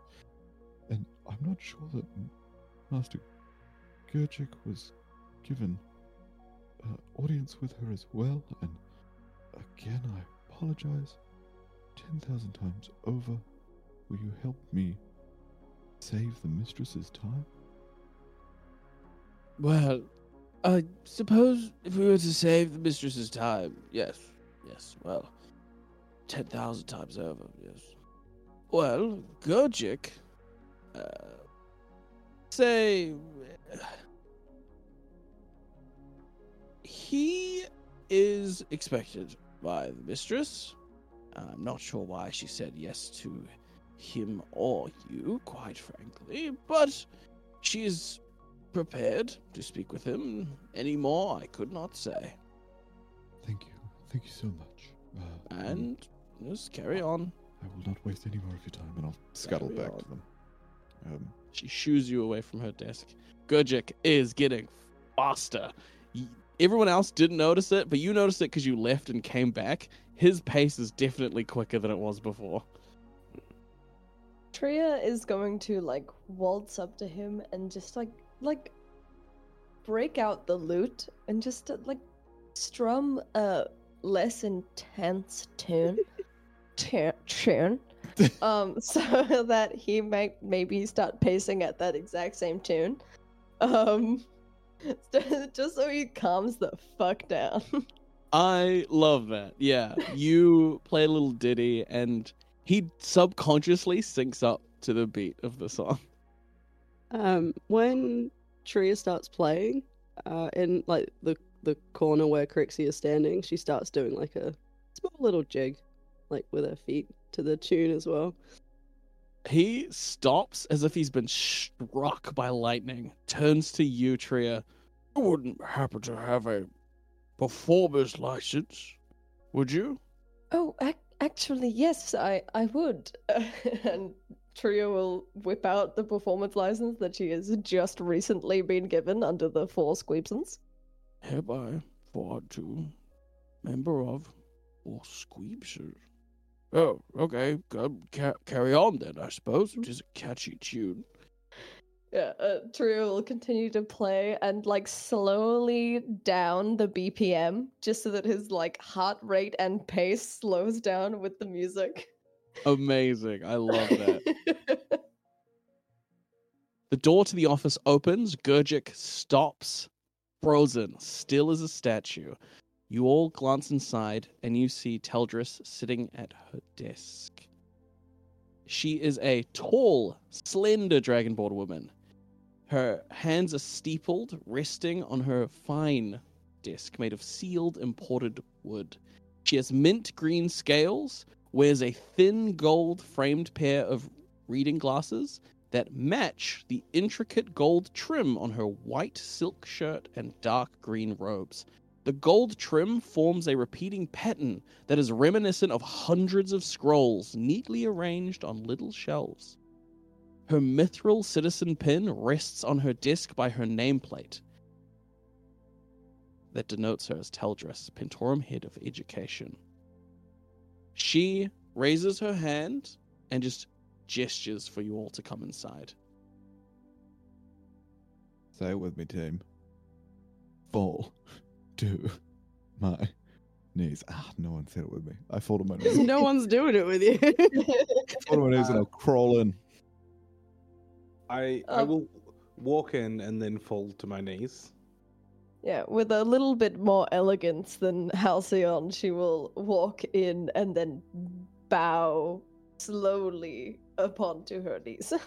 and I'm not sure that Master Gurgic was given uh, audience with her as well, and again, I apologize 10,000 times over. Will you help me save the mistress's time? Well, I suppose if we were to save the mistress's time, yes, yes, well, 10,000 times over, yes. Well, Gurgic, uh, say, he is expected by the mistress. I'm not sure why she said yes to him or you, quite frankly, but she is prepared to speak with him. Any more, I could not say. Thank you. Thank you so much. Uh, um, And just carry on. I will not waste any more of your time, and I'll scuttle Carry back to them. Um, She shoos you away from her desk. Gurgic is getting faster. Everyone else didn't notice it, but you noticed it because you left and came back. His pace is definitely quicker than it was before. Tria is going to like waltz up to him and just like like break out the lute and just uh, like strum a less intense tune tu- tune um so that he might maybe start pacing at that exact same tune um just so he calms the fuck down I love that. Yeah, you play a little ditty, and he subconsciously syncs up to the beat of the song. Um, when Tria starts playing, uh, in like the the corner where Crixie is standing, she starts doing like a small little jig, like with her feet to the tune as well. He stops as if he's been struck by lightning, turns to you, Tria. You wouldn't happen to have a performer's license, would you? Oh, ac- actually, yes, I I would. and Tria will whip out the performance license that she has just recently been given under the Four Squeepsons. Hereby for to member of or Squeepsers. Oh, okay. Carry on then, I suppose. It is a catchy tune. Yeah, uh, Tria will continue to play and like slowly down the BPM just so that his like heart rate and pace slows down with the music. Amazing. I love that. The door to the office opens. Gurgic stops, frozen, still as a statue. You all glance inside, and you see Teldris sitting at her desk. She is a tall, slender dragonborn woman. Her hands are steepled, resting on her fine desk made of sealed imported wood. She has mint green scales, wears a thin gold framed pair of reading glasses that match the intricate gold trim on her white silk shirt and dark green robes. The gold trim forms a repeating pattern that is reminiscent of hundreds of scrolls neatly arranged on little shelves. Her mithril citizen pin rests on her desk by her nameplate that denotes her as Teldris, Pentorum Head of Education. She raises her hand and just gestures for you all to come inside. say it with me, team. Fall to my knees. Ah, no one said it with me. I fall to my knees. no one's doing it with you. fall to my knees and I'll crawl in. I I Um, will walk in and then fall to my knees. Yeah, with a little bit more elegance than Halcyon, she will walk in and then bow slowly upon to her knees.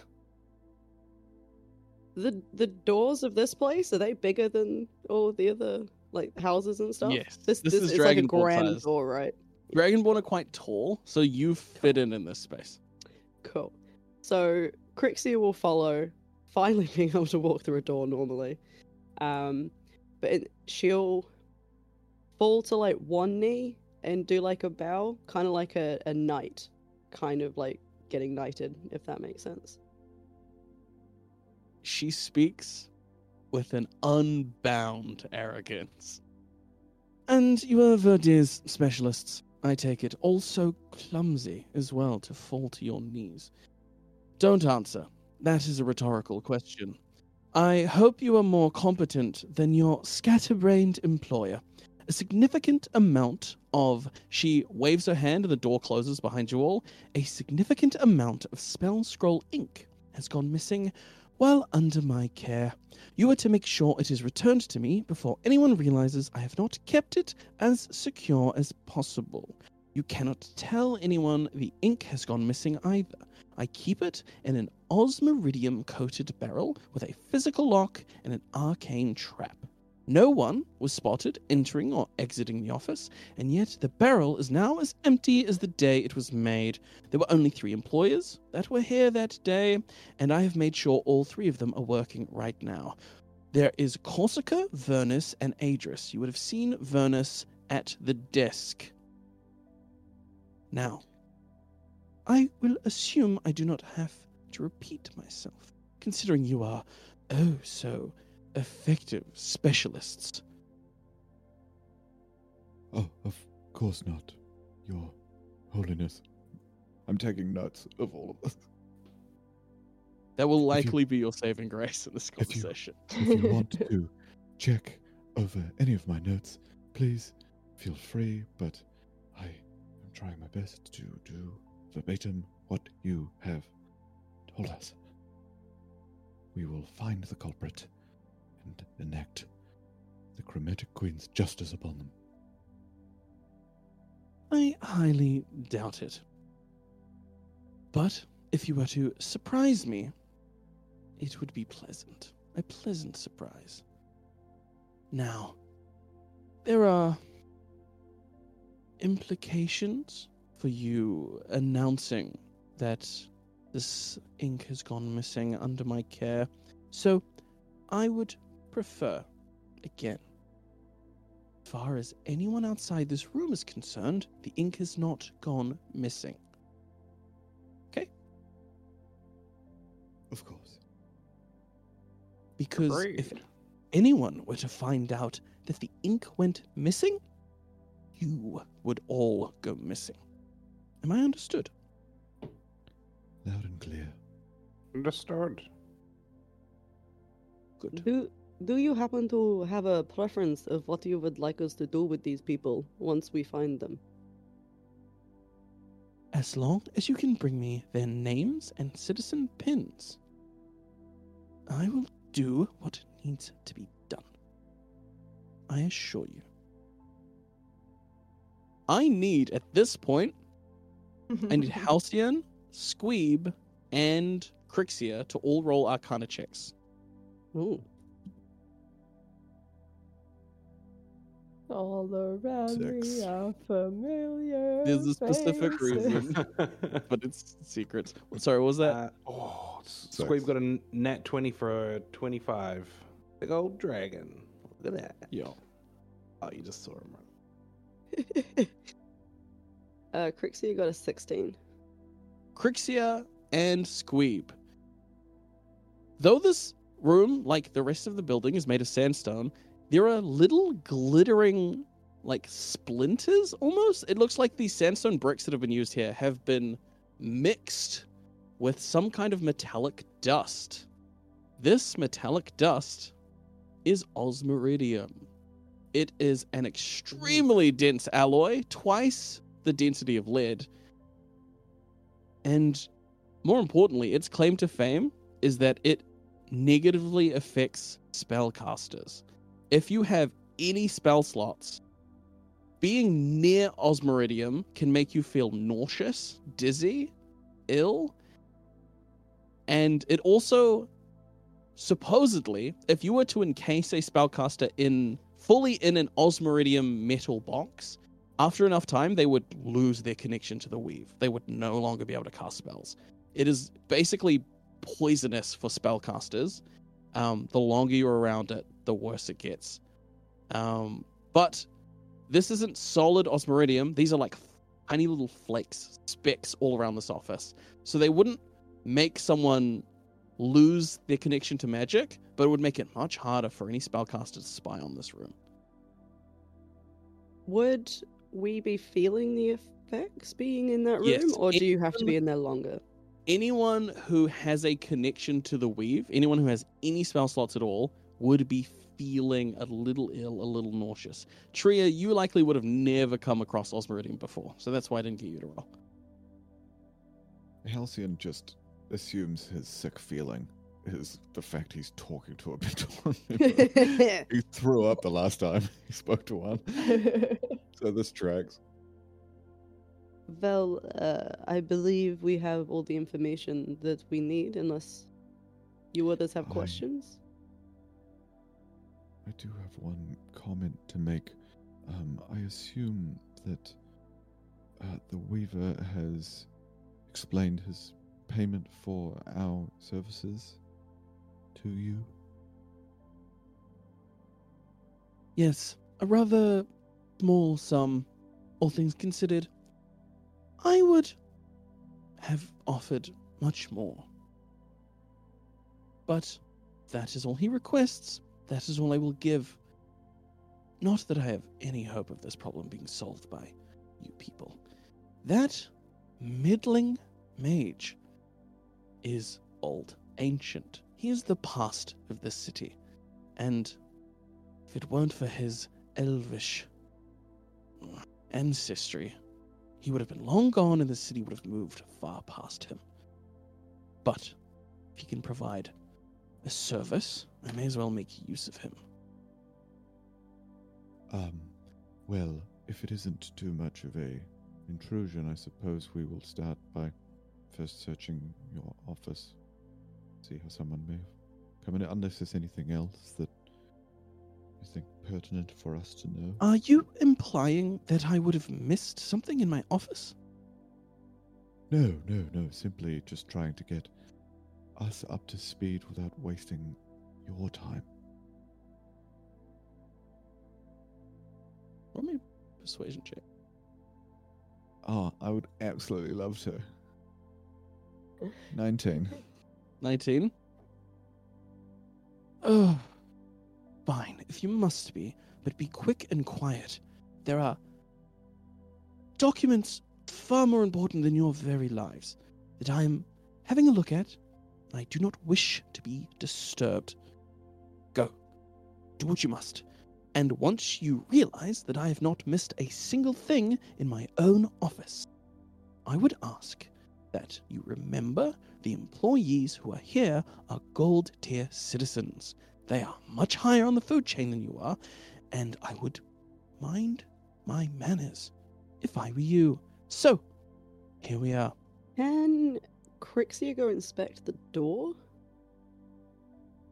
The the doors of this place are they bigger than all the other like houses and stuff? Yes, This this this, is is like a grand size. door, right? Dragonborn are quite tall, so you fit in in this space. Cool. So Crixia will follow, finally being able to walk through a door normally. Um, but it, she'll fall to like one knee and do like a bow, kind of like a, a knight, kind of like getting knighted, if that makes sense. She speaks with an unbound arrogance. And you are Verdir's specialists, I take it, also clumsy as well to fall to your knees. Don't answer. That is a rhetorical question. I hope you are more competent than your scatterbrained employer. A significant amount of. She waves her hand and the door closes behind you all. A significant amount of spell scroll ink has gone missing while under my care. You are to make sure it is returned to me before anyone realizes I have not kept it as secure as possible. You cannot tell anyone the ink has gone missing either. I keep it in an osmiridium coated barrel with a physical lock and an arcane trap. No one was spotted entering or exiting the office, and yet the barrel is now as empty as the day it was made. There were only three employers that were here that day, and I have made sure all three of them are working right now. There is Corsica, Vernus, and Adris. You would have seen Vernus at the desk. Now, I will assume I do not have to repeat myself, considering you are oh so effective specialists. Oh, of course not, Your Holiness. I'm taking notes of all of this. That will If you- likely be your saving grace in this if you- conversation. If you want to check over any of my notes, please feel free, but I am trying my best to do verbatim what you have told us. We will find the culprit and enact the Chromatic Queen's justice upon them. I highly doubt it. But if you were to surprise me, it would be pleasant. A pleasant surprise. Now, there are implications for you announcing that this ink has gone missing under my care. So, I would prefer, again, as far as anyone outside this room is concerned, the ink has not gone missing. Okay? Of course. Because if anyone were to find out that the ink went missing, you would all go missing. Am I understood? Loud and clear. Understood. Good. Do do you happen to have a preference of what you would like us to do with these people once we find them? As long as you can bring me their names and citizen pins, I will do what needs to be done. I assure you. I need, at this point, I need Halcyon, Squeeb, and Crixia to all roll Arcana checks. Ooh. All around Six. me are familiar. There's a specific faces. reason, but it's secret. Sorry, what was that? Uh, oh, Squeeb got a nat 20 for a 25. Big old dragon. Look at that. Yo. Oh, you just saw him. Right? uh, Crixie got a 16. Crixia and Squeeb. Though this room, like the rest of the building, is made of sandstone, there are little glittering, like splinters almost. It looks like these sandstone bricks that have been used here have been mixed with some kind of metallic dust. This metallic dust is osmiridium. It is an extremely dense alloy, twice the density of lead. And more importantly, its claim to fame is that it negatively affects spellcasters. If you have any spell slots, being near Osmiridium can make you feel nauseous, dizzy, ill. And it also supposedly, if you were to encase a spellcaster in fully in an Osmiridium metal box, after enough time they would lose their connection to the weave. They would no longer be able to cast spells. It is basically poisonous for spellcasters. Um, the longer you're around it, the worse it gets. Um, but this isn't solid osmiridium. These are like tiny little flakes, specks all around this office. So they wouldn't make someone lose their connection to magic, but it would make it much harder for any spellcaster to spy on this room. Would we be feeling the effects being in that room, Yes, or do you have to be in there longer? Anyone who has a connection to the weave, anyone who has any spell slots at all, would be feeling a little ill, a little nauseous. Tria, you likely would have never come across Osmiridium before, so that's why I didn't get you to roll. Halcyon just assumes his sick feeling is the fact he's talking to a Benton. he threw up the last time he spoke to one. So this tracks. Vel, uh, I believe we have all the information that we need, unless you others have I- questions. I do have one comment to make. Um, I assume that uh, the Weaver has explained his payment for our services to you. Yes, a rather small sum, all things considered. I would have offered much more. But that is all he requests. That is all I will give. Not that I have any hope of this problem being solved by you people. That middling mage is old, ancient. He is the past of this city. And if it weren't for his elvish ancestry, he would have been long gone and the city would have moved far past him. But if he can provide a service, I may as well make use of him. Um, well, if it isn't too much of a intrusion, I suppose we will start by first searching your office. See how someone may come in, unless there's anything else that you think pertinent for us to know. Are you implying that I would have missed something in my office? No, no, no. Simply just trying to get us up to speed without wasting your time. Roll me a persuasion check. Oh, I would absolutely love to. 19. 19. Oh, fine, if you must be, but be quick and quiet. There are documents far more important than your very lives that I am having a look at, I do not wish to be disturbed. Go, do what you must. And once you realize that I have not missed a single thing in my own office, I would ask that you remember the employees who are here are gold tier citizens. They are much higher on the food chain than you are, and I would mind my manners if I were you. So, here we are. Can Crixia go inspect the door?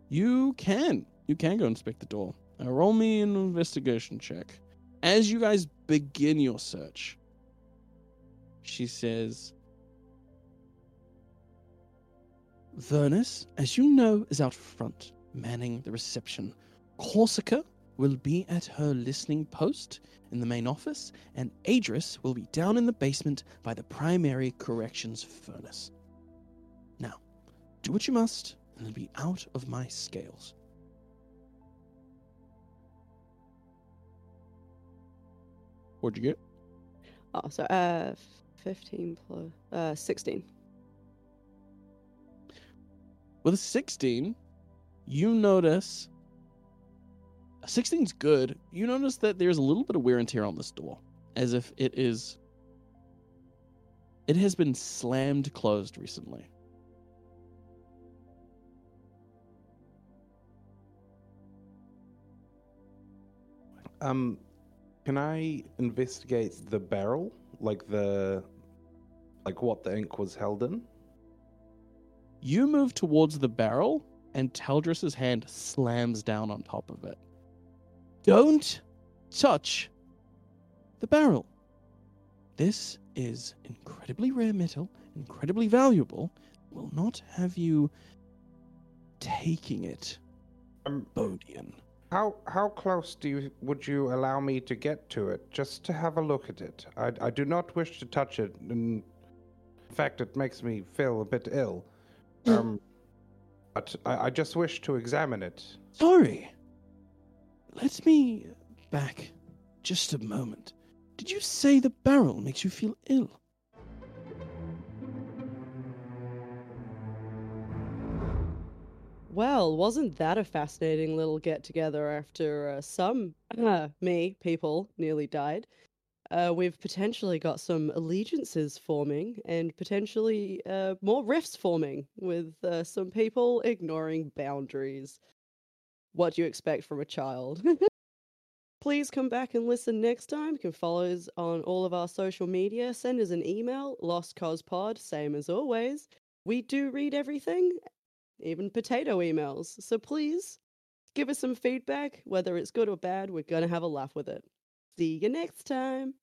You can. You can go inspect the door. Now roll me an investigation check. As you guys begin your search, she says, Vernus, as you know, is out front, manning the reception. Corsica will be at her listening post in the main office, and Adris will be down in the basement by the primary corrections furnace. Now, do what you must, and be out of my scales. What'd you get? Oh, so uh, fifteen plus uh, sixteen. With a 16, you notice 16's good. You notice that there's a little bit of wear and tear on this door, as if it is it has been slammed closed recently. Um, can I investigate the barrel, like the, like what the ink was held in? You move towards the barrel, and Taldris's hand slams down on top of it. Don't touch the barrel. This is incredibly rare metal, incredibly valuable. Will not have you taking it, Um, Bodian. how how close do you would you allow me to get to it, just to have a look at it? I I do not wish to touch it, and in fact, it makes me feel a bit ill. Um, but I, I just wish to examine it. Sorry. Let me back just a moment. Did you say the barrel makes you feel ill? Well, wasn't that a fascinating little get together after uh, some, uh, me, people nearly died? Uh, we've potentially got some allegiances forming and potentially uh, more rifts forming with uh, some people ignoring boundaries. What do you expect from a child? Please come back and listen next time. You can follow us on all of our social media. Send us an email, lostkozpod, same as always. We do read everything, even potato emails. So please give us some feedback, whether it's good or bad. We're going to have a laugh with it. See you next time.